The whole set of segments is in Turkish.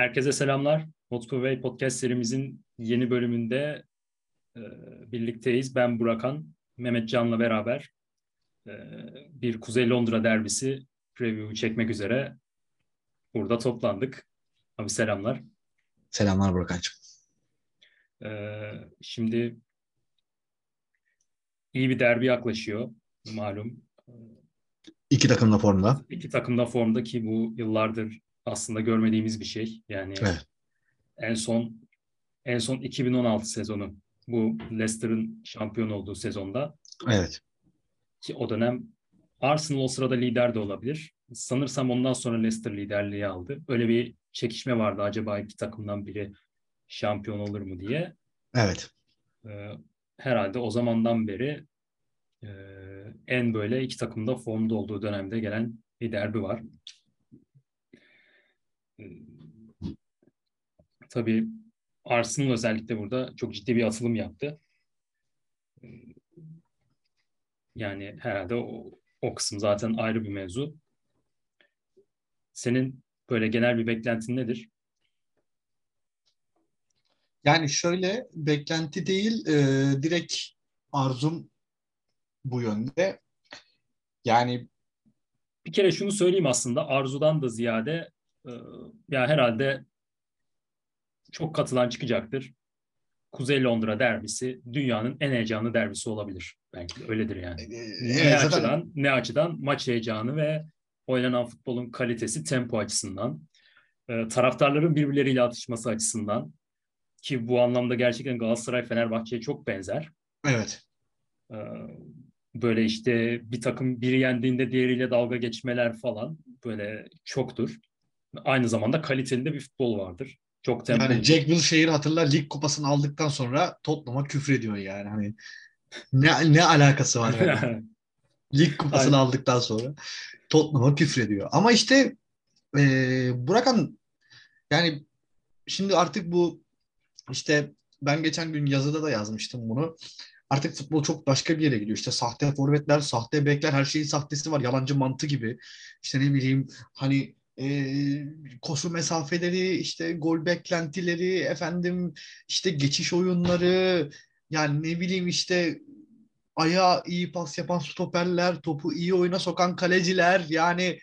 Herkese selamlar. Mutlu Way Podcast serimizin yeni bölümünde e, birlikteyiz. Ben Burakan, Mehmet Can'la beraber e, bir Kuzey Londra derbisi preview çekmek üzere burada toplandık. Abi selamlar. Selamlar Burakan'cığım. E, şimdi iyi bir derbi yaklaşıyor malum. İki takım da formda. İki takım da formda ki bu yıllardır aslında görmediğimiz bir şey. Yani Evet. en son en son 2016 sezonu bu Leicester'ın şampiyon olduğu sezonda Evet. ki o dönem Arsenal o sırada lider de olabilir. Sanırsam ondan sonra Leicester liderliği aldı. Öyle bir çekişme vardı acaba iki takımdan biri şampiyon olur mu diye. Evet. Ee, herhalde o zamandan beri e, en böyle iki takımda formda olduğu dönemde gelen bir derbi var. Ee, tabii Arsenal özellikle burada çok ciddi bir atılım yaptı. Ee, yani herhalde o, o kısım zaten ayrı bir mevzu. Senin böyle genel bir beklentin nedir? Yani şöyle beklenti değil, e, direkt arzum bu yönde. Yani Bir kere şunu söyleyeyim aslında arzudan da ziyade e, ya herhalde çok katılan çıkacaktır. Kuzey Londra derbisi dünyanın en heyecanlı derbisi olabilir. Belki de öyledir yani. e, Ne evet, zaten açıdan ne açıdan maç heyecanı ve oynanan futbolun kalitesi, tempo açısından, e, taraftarların birbirleriyle atışması açısından ki bu anlamda gerçekten Galatasaray Fenerbahçe'ye çok benzer. evet. E, böyle işte bir takım biri yendiğinde diğeriyle dalga geçmeler falan böyle çoktur. Aynı zamanda kaliteli de bir futbol vardır. Çok tempo. Yani Jack Wilshere hatırla lig kupasını aldıktan sonra Tottenham'a küfrediyor yani. Hani ne ne alakası var yani? lig kupasını Aynen. aldıktan sonra Tottenham'a küfrediyor. Ama işte e, Burakan yani şimdi artık bu işte ben geçen gün yazıda da yazmıştım bunu. Artık futbol çok başka bir yere gidiyor. İşte sahte forvetler, sahte bekler, her şeyin sahtesi var. Yalancı mantı gibi. İşte ne bileyim hani e, koşu mesafeleri, işte gol beklentileri, efendim işte geçiş oyunları, yani ne bileyim işte ayağa iyi pas yapan stoperler, topu iyi oyuna sokan kaleciler yani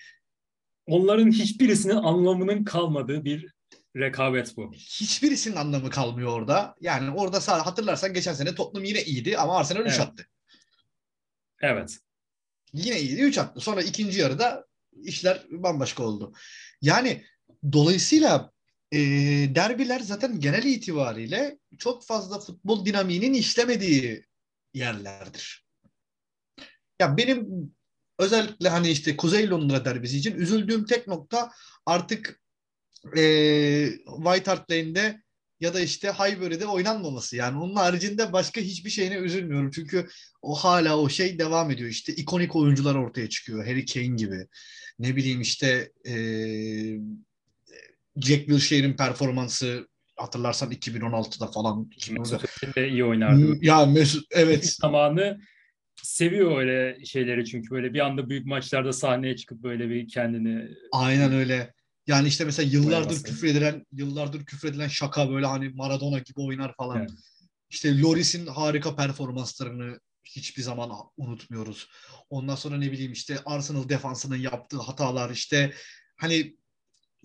Onların hiçbirisinin anlamının kalmadığı bir rekabet bu. hiçbirisinin anlamı kalmıyor orada. Yani orada sağ, hatırlarsan geçen sene Tottenham yine iyiydi ama Arsenal 3 Evet. attı. Evet. Yine iyiydi 3 attı. Sonra ikinci yarıda işler bambaşka oldu. Yani dolayısıyla e, derbiler zaten genel itibariyle çok fazla futbol dinamiğinin işlemediği yerlerdir. Ya benim özellikle hani işte Kuzey Londra derbisi için üzüldüğüm tek nokta artık e, White Hart Lane'de ya da işte Highbury'de oynanmaması. Yani onun haricinde başka hiçbir şeyine üzülmüyorum. Çünkü o hala o şey devam ediyor. İşte ikonik oyuncular ortaya çıkıyor. Harry Kane gibi. Ne bileyim işte e, Jack Wilshere'in performansı hatırlarsan 2016'da falan. Mesut Özil de iyi oynardı. Ya Mesut evet Zamanı seviyor öyle şeyleri çünkü böyle bir anda büyük maçlarda sahneye çıkıp böyle bir kendini aynen öyle. Yani işte mesela yıllardır küfredilen yıllardır küfredilen şaka böyle hani Maradona gibi oynar falan. Evet. İşte Loris'in harika performanslarını hiçbir zaman unutmuyoruz. Ondan sonra ne bileyim işte Arsenal defansının yaptığı hatalar işte hani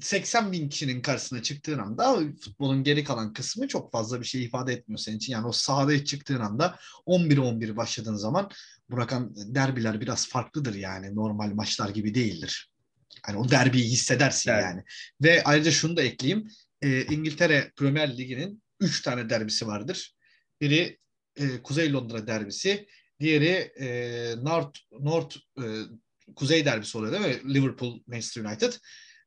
80 bin kişinin karşısına çıktığın anda futbolun geri kalan kısmı çok fazla bir şey ifade etmiyor senin için. Yani o sahada çıktığın anda 11-11 başladığın zaman Burakan derbiler biraz farklıdır yani normal maçlar gibi değildir. Hani o derbiyi hissedersin Derbi. yani. Ve ayrıca şunu da ekleyeyim. Ee, İngiltere Premier Ligi'nin 3 tane derbisi vardır. Biri e, Kuzey Londra derbisi, diğeri e, North North e, Kuzey derbisi oluyor değil mi? Liverpool Manchester United.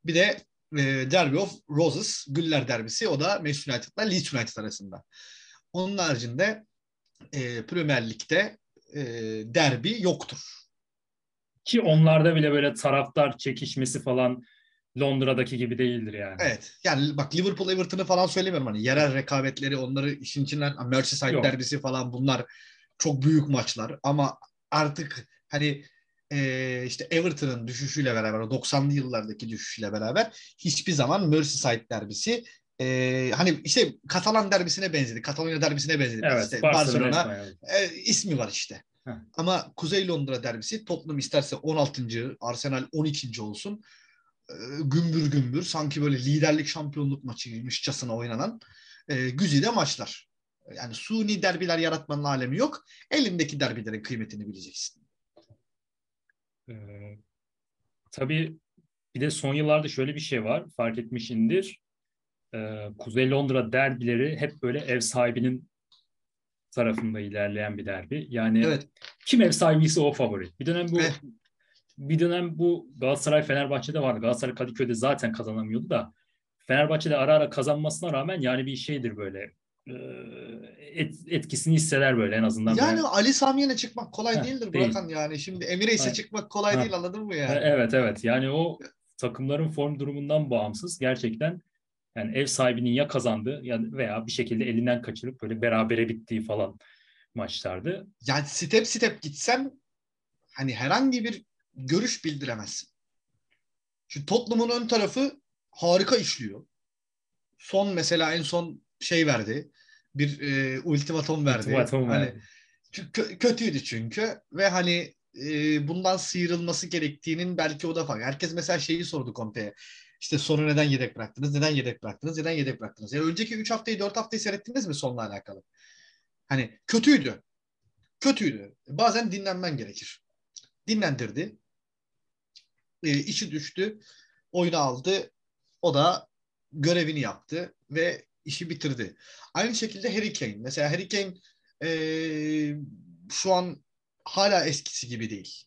Bir de e, Derby of Roses, Güller derbisi. O da Manchester United'la Leeds United arasında. Onun haricinde e, Premier Lig'de e, derbi yoktur. ki onlarda bile böyle taraftar çekişmesi falan Londra'daki gibi değildir yani. Evet. Yani bak Liverpool Everton'ı falan söylemiyorum hani yerel rekabetleri onları işin içinden Merseyside Yok. derbisi falan bunlar çok büyük maçlar ama artık hani e, işte Everton'ın düşüşüyle beraber, 90'lı yıllardaki düşüşüyle beraber hiçbir zaman Merseyside derbisi e, hani işte Katalan derbisine benzedi. Katalonya derbisine benzedi. Evet, işte Barcelona, Barcelona e, ismi var işte. Heh. Ama Kuzey Londra derbisi Tottenham isterse 16. Arsenal 12. olsun. E, gümbür gümbür sanki böyle liderlik şampiyonluk maçıymışçasına oynanan e, güzide maçlar. Yani suni derbiler yaratmanın alemi yok. Elindeki derbilerin kıymetini bileceksin. Ee, tabii bir de son yıllarda şöyle bir şey var. Fark etmişindir. Ee, Kuzey Londra derbileri hep böyle ev sahibinin tarafında ilerleyen bir derbi. Yani Evet. kim ev sahibiyse o favori. Bir dönem bu Eh. Bir dönem bu Galatasaray Fenerbahçe'de vardı. Galatasaray Kadıköy'de zaten kazanamıyordu da Fenerbahçe'de ara ara kazanmasına rağmen yani bir şeydir böyle et, etkisini hisseder böyle en azından. Yani böyle. Ali Samiyen'e çıkmak kolay Heh, değildir değil. Burakan yani. Şimdi Emire'se Aynen. çıkmak kolay Ha. değil anladın mı yani? Evet evet yani o takımların form durumundan bağımsız gerçekten yani ev sahibinin ya kazandığı ya veya bir şekilde elinden kaçırıp böyle berabere bittiği falan maçlardı. Yani step step gitsen hani herhangi bir görüş bildiremezsin. Şu Tottenham'ın ön tarafı harika işliyor. Son mesela en son şey verdi. Bir e, ultimatom verdi. Ultimatum hani verdi. Çünkü kö- kötüydü çünkü ve hani e, bundan sıyrılması gerektiğinin belki o da fark. Herkes mesela şeyi sordu Conte'ye. İşte sonu neden yedek bıraktınız? Neden yedek bıraktınız? Neden yedek bıraktınız? Ya önceki 3 haftayı 4 haftayı seyrettiniz mi sonla alakalı? Hani kötüydü. Kötüydü. Bazen dinlenmen gerekir. Dinlendirdi. E, işi düştü. Oyunu aldı. O da görevini yaptı ve işi bitirdi. Aynı şekilde Harry Kane. Mesela Harry Kane e, şu an hala eskisi gibi değil.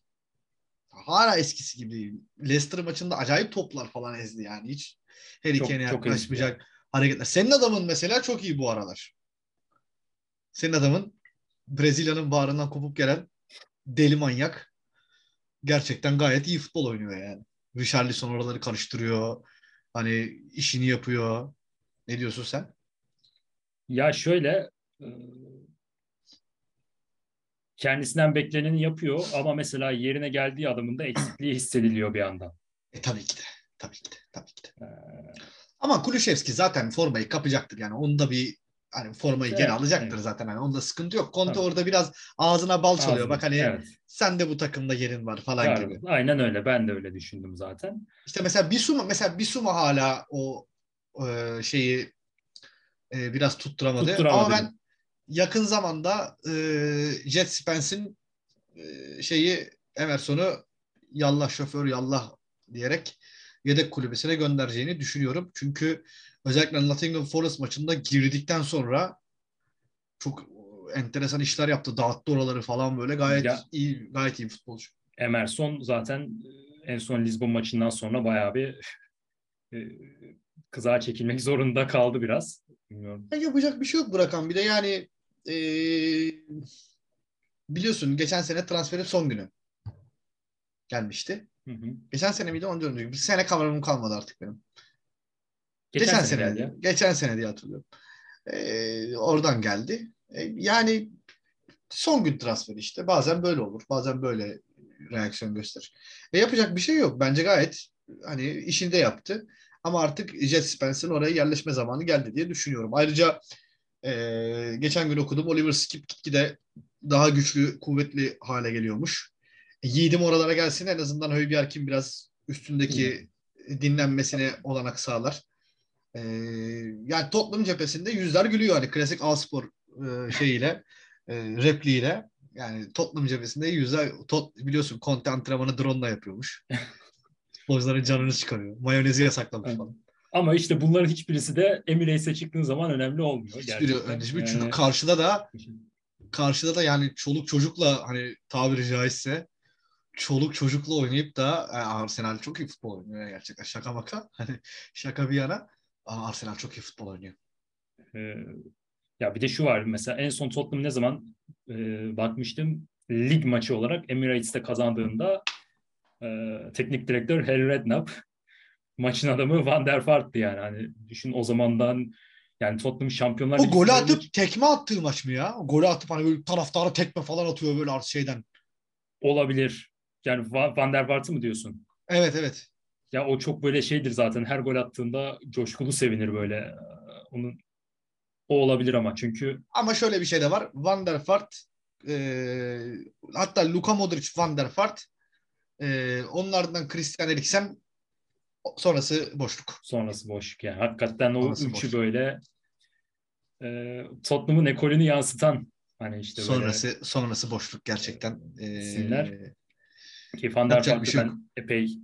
Hala eskisi gibi değil. Leicester maçında acayip toplar falan ezdi yani. Hiç Harry Kane'e yaklaşmayacak hareketler. Senin adamın mesela çok iyi bu aralar. Senin adamın Brezilya'nın bağrından kopup gelen deli manyak. Gerçekten gayet iyi futbol oynuyor yani. Richarlison oraları karıştırıyor. Hani işini yapıyor. Ne diyorsun sen? Ya şöyle e, kendisinden bekleneni yapıyor ama mesela yerine geldiği adamın da eksikliği hissediliyor bir yandan. E tabii ki de. Tabii ki de. Tabii ki de. Ee, Ama Kulüşevski zaten formayı kapacaktır yani. Onda bir hani formayı geri Evet, alacaktır evet. zaten. Yani onda sıkıntı yok. Conte Tabii. orada biraz ağzına bal çalıyor. ağzına- Bak hani evet, sen de bu takımda yerin var falan var. gibi. Aynen öyle. Ben de öyle düşündüm zaten. İşte mesela Bisuma mesela Bisuma hala o e, şeyi e, biraz tutturamadı. Tutturamadı. Ama ben yakın zamanda e, Jet Spence'in e, şeyi Emerson'u yallah şoför yallah diyerek yedek kulübesine göndereceğini düşünüyorum. Çünkü özellikle Nottingham Forest maçında girdikten sonra çok enteresan işler yaptı. Dağıttı oraları falan böyle. Gayet Ya- iyi gayet iyi futbolcu. Emerson zaten en son Lisbon maçından sonra bayağı bir e, kızağa çekilmek zorunda kaldı biraz. Bilmiyorum. Ya yapacak bir şey yok Burakan. Bir de yani eee, biliyorsun geçen sene transferin son günü gelmişti. Hı hı. Geçen sene miydi onu diyorum. Bir sene kavramım kalmadı artık benim. Geçen, Geçen, sene sene, geldi geçen sene diye hatırlıyorum. Eee, oradan geldi. E, yani son gün transferi işte. Bazen böyle olur. Bazen böyle reaksiyon gösterir. E, yapacak bir şey yok. Bence gayet hani işini de yaptı. Ama artık Jet Spence'in oraya yerleşme zamanı geldi diye düşünüyorum. Ayrıca e, geçen gün okudum Oliver Skip gitgide daha güçlü, kuvvetli hale geliyormuş. E, Yiğidim oralara gelsin en azından Höybjerg kim biraz üstündeki dinlenmesine olanak sağlar. E, yani Tottenham cephesinde yüzler gülüyor hani klasik Alspor e, şeyiyle, e, repliğiyle. Yani Tottenham cephesinde yüzler tot, biliyorsun Conte antrenmanı drone'la yapıyormuş. Futbolcuların canını çıkarıyor. Mayonezi yasaklamış falan. Ama işte bunların hiçbirisi de Emirates'e çıktığın zaman önemli olmuyor. Hiçbiri önemli değil. Çünkü Yani- karşıda da karşıda da yani çoluk çocukla hani tabiri caizse çoluk çocukla oynayıp da e, Arsenal çok iyi futbol oynuyor gerçekten. Şaka maka. Hani şaka bir yana Arsenal çok iyi futbol oynuyor. Ee, ya bir de şu var mesela en son Tottenham ne zaman e, bakmıştım lig maçı olarak Emirates'te kazandığında e, teknik direktör Harry Redknapp maçın adamı Van der Vaart'tı yani. Hani düşün o zamandan yani Tottenham Şampiyonlar O golü atıp tekme attığı maç mı ya? O golü atıp hani böyle taraftara tekme falan atıyor böyle artık şeyden. olabilir. Yani Van der Vaart'ı mı diyorsun? Evet evet. Ya o çok böyle şeydir zaten her gol attığında coşkulu sevinir böyle. Onun o olabilir ama çünkü ama şöyle bir şey de var. Van der Vaart e, hatta Luka Modric Van der Vaart e, onlardan Christian Eriksen sonrası boşluk. Sonrası boşluk yani. Hakikaten o sonrası üçü boşluk. böyle e, Tottenham'ın ekolünü yansıtan hani işte böyle sonrası sonrası boşluk gerçekten. E, isimler. Ki Van der Vaart'ı şey ben epey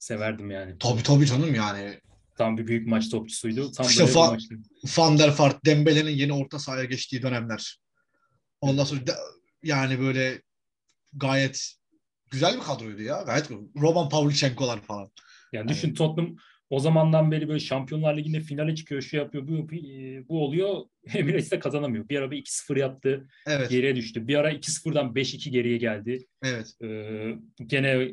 severdim yani. Tabii tabii canım yani. Tam bir büyük maç topçusuydu. Tam işte Fa- Van der Vaart, Dembele'nin yeni orta sahaya geçtiği dönemler. Ondan sonra de, yani böyle gayet güzel bir kadroydu ya. Gayet Roman Pavlyuchenko'lar falan. Yani düşün. Tottenham o zamandan beri böyle Şampiyonlar Ligi'nde finale çıkıyor, şu yapıyor, bu, bu oluyor. Emirates'te kazanamıyor. Bir ara bir 2-0 yaptı, evet. geriye düştü. Bir ara 2-0'dan 5-2 geriye geldi. Evet. Ee, gene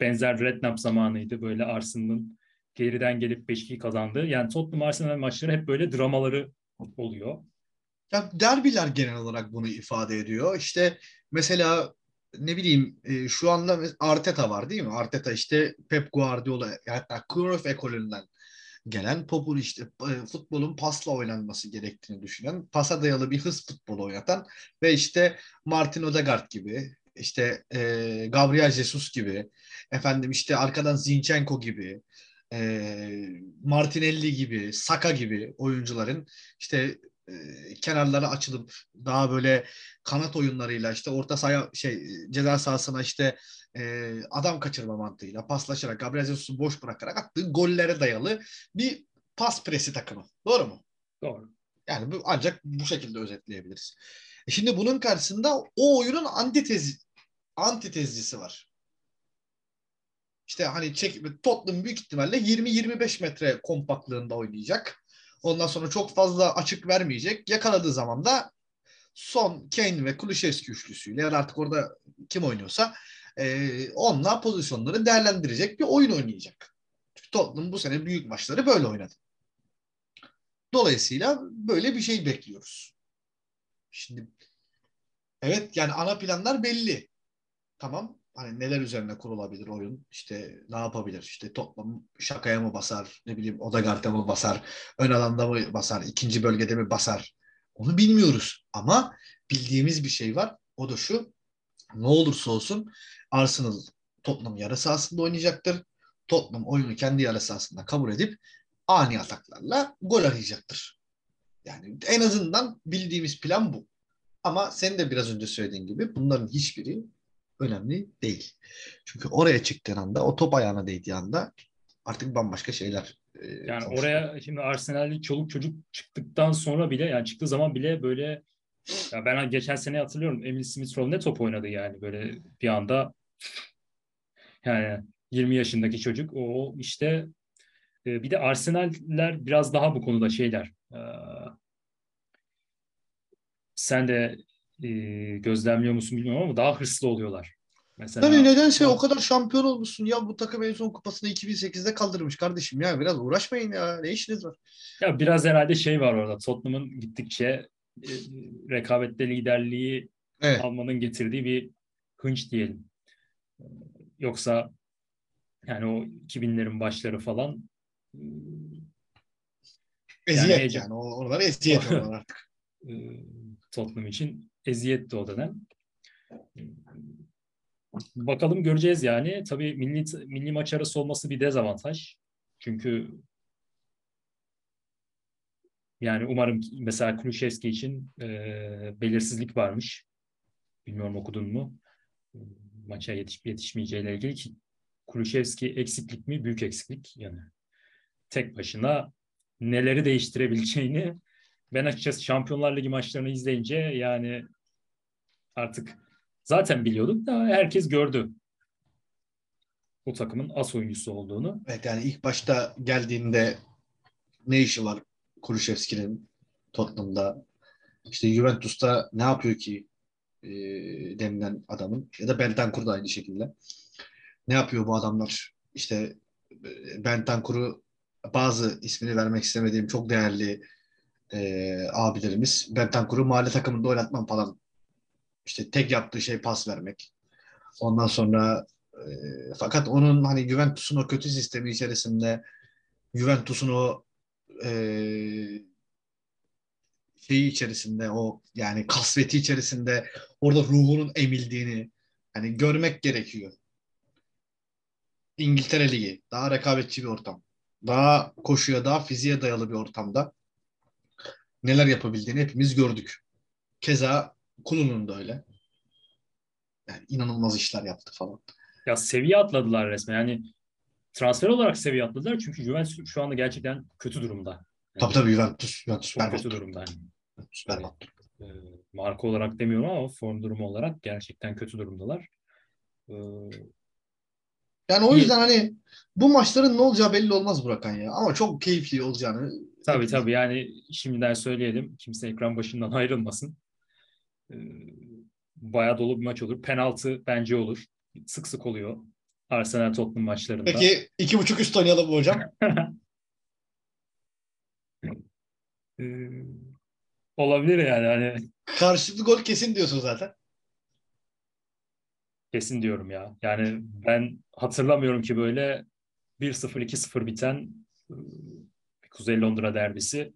benzer Redknapp zamanıydı. Böyle Arsenal'ın geriden gelip 5-2 kazandı. Yani Tottenham Arsenal maçları hep böyle dramaları oluyor. Ya derbiler genel olarak bunu ifade ediyor. İşte mesela ne bileyim e, şu anda Arteta var değil mi? Arteta işte Pep Guardiola hatta Cruyff ekolünden gelen popül işte e, futbolun pasla oynanması gerektiğini düşünen, pasa dayalı bir hız futbolu oynatan ve işte Martin Odegaard gibi, işte e, Gabriel Jesus gibi, efendim işte arkadan Zinchenko gibi, e, Martinelli gibi, Saka gibi oyuncuların işte e, kenarlara açılıp daha böyle kanat oyunlarıyla işte orta sahaya şey ceza sahasına işte e, adam kaçırma mantığıyla paslaşarak Gabriel Jesus'u boş bırakarak attığı gollere dayalı bir pas presi takımı. Doğru mu? Doğru. Yani bu ancak bu şekilde özetleyebiliriz. E şimdi bunun karşısında o oyunun antitezi antitezcisi var. İşte hani çek, Tottenham büyük ihtimalle 20-25 metre kompaktlığında oynayacak. Ondan sonra çok fazla açık vermeyecek. Yakaladığı zaman da son Kane ve Kulüşevski üçlüsüyle ya artık orada kim oynuyorsa e, onunla pozisyonları değerlendirecek bir oyun oynayacak. Çünkü Tottenham bu sene büyük maçları böyle oynadı. Dolayısıyla böyle bir şey bekliyoruz. Şimdi evet yani ana planlar belli. Tamam hani neler üzerine kurulabilir oyun? İşte ne yapabilir? İşte toplam şakaya mı basar? Ne bileyim Odegaard'a mı basar? Ön alanda mı basar? ikinci bölgede mi basar? Onu bilmiyoruz. Ama bildiğimiz bir şey var. O da şu. Ne olursa olsun Arsenal Tottenham yarı sahasında oynayacaktır. Tottenham oyunu kendi yarı sahasında kabul edip ani ataklarla gol arayacaktır. Yani en azından bildiğimiz plan bu. Ama sen de biraz önce söylediğin gibi bunların hiçbiri önemli değil. Çünkü oraya çıktığın anda, o top ayağına değdiği anda artık bambaşka şeyler. E, yani konuşuyor. oraya şimdi Arsenal'li çoluk çocuk çıktıktan sonra bile yani çıktığı zaman bile böyle ya ben geçen sene hatırlıyorum Emil Smith Rowe ne top oynadı yani böyle bir anda yani 20 yaşındaki çocuk o işte e, bir de Arsenal'ler biraz daha bu konuda şeyler. E, sen de e, gözlemliyor musun bilmiyorum ama daha hırslı oluyorlar. Mesela, Tabii nedense o kadar şampiyon olmuşsun ya bu takım en son kupasını 2008'de kaldırmış kardeşim ya biraz uğraşmayın ya ne işiniz var? Ya biraz herhalde şey var orada Tottenham'ın gittikçe e, rekabette liderliği evet. almanın getirdiği bir hınç diyelim. Yoksa yani o 2000'lerin başları falan eziyet yani, yani oralar eziyet artık. E, Tottenham için eziyetti o dönem. Bakalım göreceğiz yani. Tabii milli, milli maç arası olması bir dezavantaj. Çünkü yani umarım mesela Kulüşevski için e, belirsizlik varmış. Bilmiyorum okudun mu? Maça yetiş, yetişmeyeceğiyle ilgili ki Kulüşevski eksiklik mi? Büyük eksiklik. Yani tek başına neleri değiştirebileceğini ben açıkçası Şampiyonlar Ligi maçlarını izleyince yani artık zaten biliyordum da herkes gördü bu takımın as oyuncusu olduğunu. Evet yani ilk başta geldiğinde ne işi var Kulüşevski'nin Tottenham'da işte Juventus'ta ne yapıyor ki e, denilen adamın ya da Bentancur da aynı şekilde. Ne yapıyor bu adamlar? İşte e, Bentancur'u bazı ismini vermek istemediğim çok değerli e, abilerimiz Bentancur'u mahalle takımında oynatmam falan. İşte tek yaptığı şey pas vermek. Ondan sonra E, fakat onun hani Juventus'un o kötü sistemi içerisinde Juventus'un o e, şeyi içerisinde o yani kasveti içerisinde orada ruhunun emildiğini hani görmek gerekiyor. İngiltere Ligi daha rekabetçi bir ortam. Daha koşuya, daha fiziğe dayalı bir ortamda neler yapabildiğini hepimiz gördük. Keza Kulun'un da öyle. Yani inanılmaz işler yaptı falan. Ya seviye atladılar resmen. Yani transfer olarak seviye atladılar çünkü Juventus şu anda gerçekten kötü durumda. Yani tabii tabii Juventus. Juventus çok kötü durumda. Yani. Juventus berbat. E, marka olarak demiyorum ama form durumu olarak gerçekten kötü durumdalar. E, yani o yüzden hani bu maçların ne olacağı belli olmaz Burakan ya. Ama çok keyifli olacağını. Tabii tabii yani şimdiden söyleyelim. Kimse ekran başından ayrılmasın. E, bayağı dolu bir maç olur. Penaltı bence olur. Sık sık oluyor. Arsenal Tottenham maçlarında. Peki iki buçuk üst oynayalım mı hocam? ee, olabilir yani hani. Karşılıklı gol kesin diyorsun zaten. Kesin diyorum ya. Yani ben hatırlamıyorum ki böyle 1-0 2-0 biten Kuzey Londra derbisi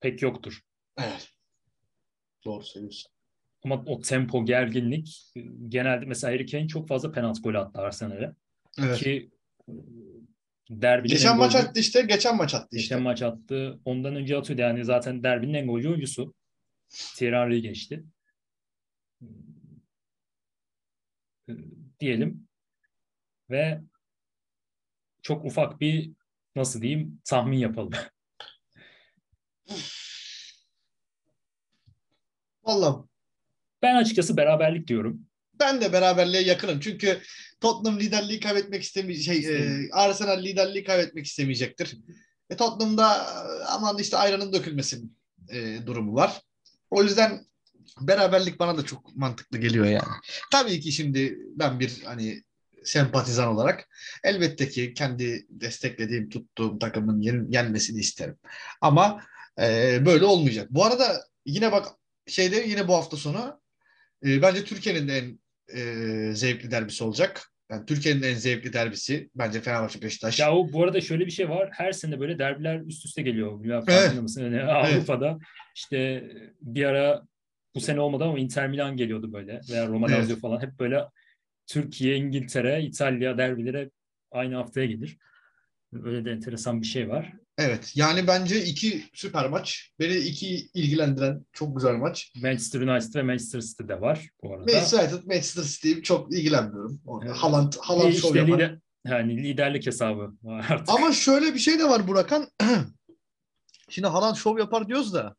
pek yoktur. Evet. Doğru söylüyorsun. Ama o tempo, gerginlik genelde mesela Harry Kane çok fazla penaltı golü attı Arsenal'e. Evet. Ki derbinin geçen maç attı işte. Geçen maç attı işte. Geçen maç attı. Ondan önce atıyordu. Yani zaten derbinin en golcü oyuncusu. Thierry Henry geçti. Diyelim. Ve çok ufak bir nasıl diyeyim tahmin yapalım. Vallahi ben açıkçası beraberlik diyorum. Ben de beraberliğe yakınım. Çünkü Tottenham liderliği kaybetmek istemeyecek. Şey, e, Arsenal liderliği kaybetmek istemeyecektir. E, Tottenham'da aman işte ayranın dökülmesin e, durumu var. O yüzden beraberlik bana da çok mantıklı geliyor yani. Tabii ki şimdi ben bir hani sempatizan olarak elbette ki kendi desteklediğim, tuttuğum takımın yen, yenmesini isterim. Ama e, böyle olmayacak. Bu arada yine bak şeyde yine bu hafta sonu e, bence Türkiye'nin de en e, zevkli derbisi olacak. Yani Türkiye'nin en zevkli derbisi bence Fenerbahçe Beşiktaş. Ya o bu arada şöyle bir şey var. Her sene böyle derbiler üst üste geliyor. Bilmiyorum evet. mısın? Yani Avrupa'da evet. işte bir ara bu sene olmadı ama Inter Milan geliyordu böyle veya Roma Lazio evet. falan hep böyle Türkiye, İngiltere, İtalya derbileri aynı haftaya gelir. Öyle de enteresan bir şey var. Evet. Yani bence iki süper maç. Beni iki ilgilendiren çok güzel maç. Manchester United ve Manchester City de var bu arada. Manchester United, Manchester City çok ilgilenmiyorum. Orada. Evet. Haaland, Haaland işte şov yapar. Lider, yani liderlik hesabı artık. Ama şöyle bir şey de var Burakan. şimdi Haaland şov yapar diyoruz da.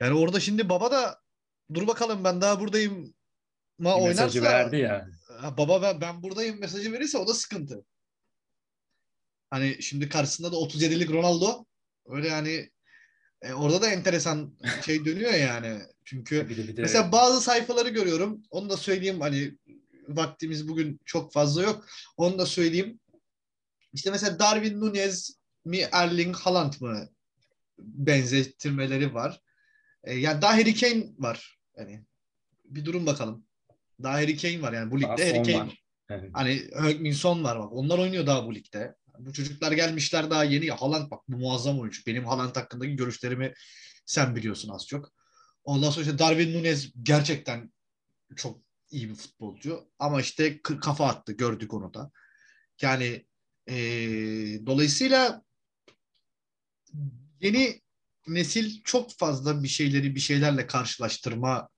Yani orada şimdi baba da dur bakalım ben daha buradayım ma oynarsa. Mesajı verdi yani. Baba ben, ben buradayım mesajı verirse o da sıkıntı. Hani şimdi karşısında da 37'lik Ronaldo. Öyle yani e, orada da enteresan şey dönüyor yani. Çünkü bir de, bir de... mesela bazı sayfaları görüyorum. Onu da söyleyeyim hani vaktimiz bugün çok fazla yok. Onu da söyleyeyim. İşte mesela Darwin Nunez mi Erling Haaland mı benzetirmeleri var. E, yani daha Harry Kane var. Yani bir durum bakalım. Daha Harry Kane var yani bu ligde daha Harry Kane var. Evet. Hani Högminson var bak. Onlar oynuyor daha bu ligde. Bu çocuklar gelmişler daha yeni ya. Haaland bak bu muazzam oyuncu. Benim Haaland hakkındaki görüşlerimi sen biliyorsun az çok. Ondan sonra işte Darwin Nunez gerçekten çok iyi bir futbolcu. Ama işte kafa attı. Gördük onu da. Yani e, dolayısıyla yeni nesil çok fazla bir şeyleri bir şeylerle karşılaştırma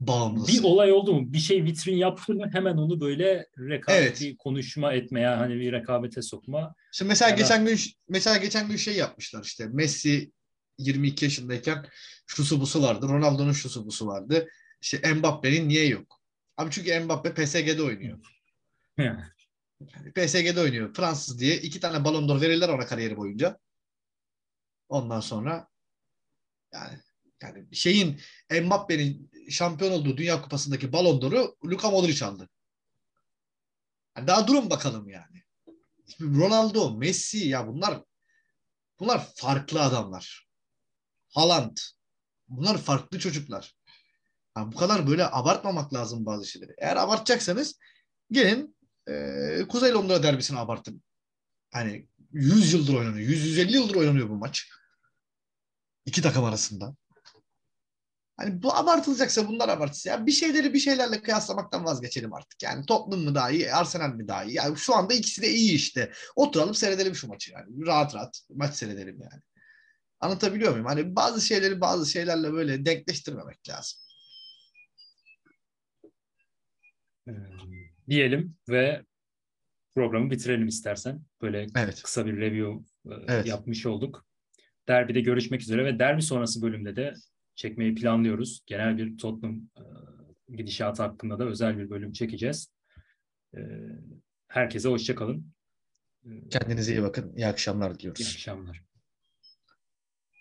bağımlısı. Bir olay oldu mu? Bir şey vitrin yaptı mı hemen onu böyle rekabet evet. konuşma etmeye hani bir rekabete sokma. Şimdi mesela ya geçen gün mesela geçen gün şey yapmışlar işte Messi 22 yaşındayken şusu busu vardı. Ronaldo'nun şusu busu vardı. İşte Mbappe'nin niye yok? Abi çünkü Mbappe PSG'de oynuyor. Yani PSG'de oynuyor. Fransız diye iki tane Ballon d'Or verirler ona kariyeri boyunca. Ondan sonra yani yani şeyin Mbappe'nin şampiyon olduğu Dünya Kupası'ndaki Ballon d'Or'u Luka Modric aldı. Yani daha durun bakalım yani. Ronaldo, Messi ya bunlar bunlar farklı adamlar. Haaland. Bunlar farklı çocuklar. Yani bu kadar böyle abartmamak lazım bazı şeyleri. Eğer abartacaksanız Gelin e, Kuzey Londra derbisini abartın. Hani 100 yıldır oynanıyor. 100-150 yıldır oynanıyor bu maç. İki takım arasında. Hani bu abartılacaksa bunlar abartılsın. Ya bir şeyleri bir şeylerle kıyaslamaktan vazgeçelim artık. Yani Tottenham mı daha iyi, Arsenal mi daha iyi? Yani şu anda ikisi de iyi işte. Oturalım seyredelim şu maçı yani. Rahat rahat maç seyredelim yani. Anlatabiliyor muyum? Hani bazı şeyleri bazı şeylerle böyle denkleştirmemek lazım. Ee, diyelim ve programı bitirelim istersen. Böyle Evet. kısa bir review e, Evet. yapmış olduk. Derbide görüşmek üzere ve derbi sonrası bölümde de çekmeyi planlıyoruz. Genel bir Tottenham e, gidişatı hakkında da özel bir bölüm çekeceğiz. E, herkese hoşça kalın. Kendinize iyi bakın. İyi akşamlar İyi diliyoruz. akşamlar.